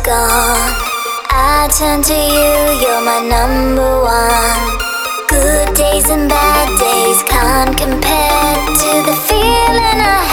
gone. I turn to you, you're my number one. Good days and bad days can't compare to the feeling I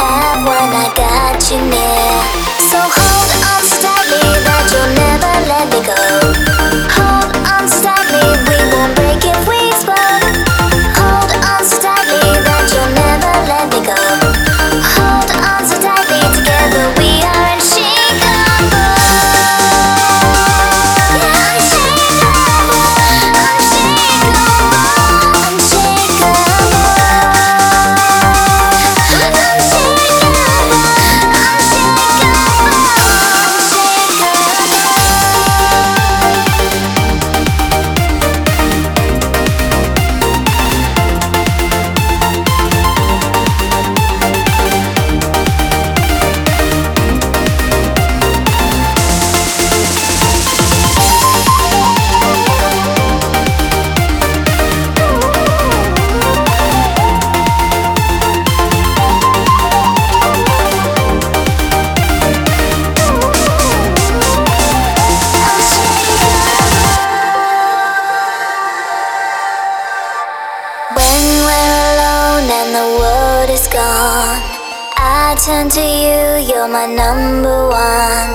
turn to you, you're my number one.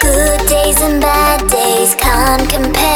Good days and bad days can't compare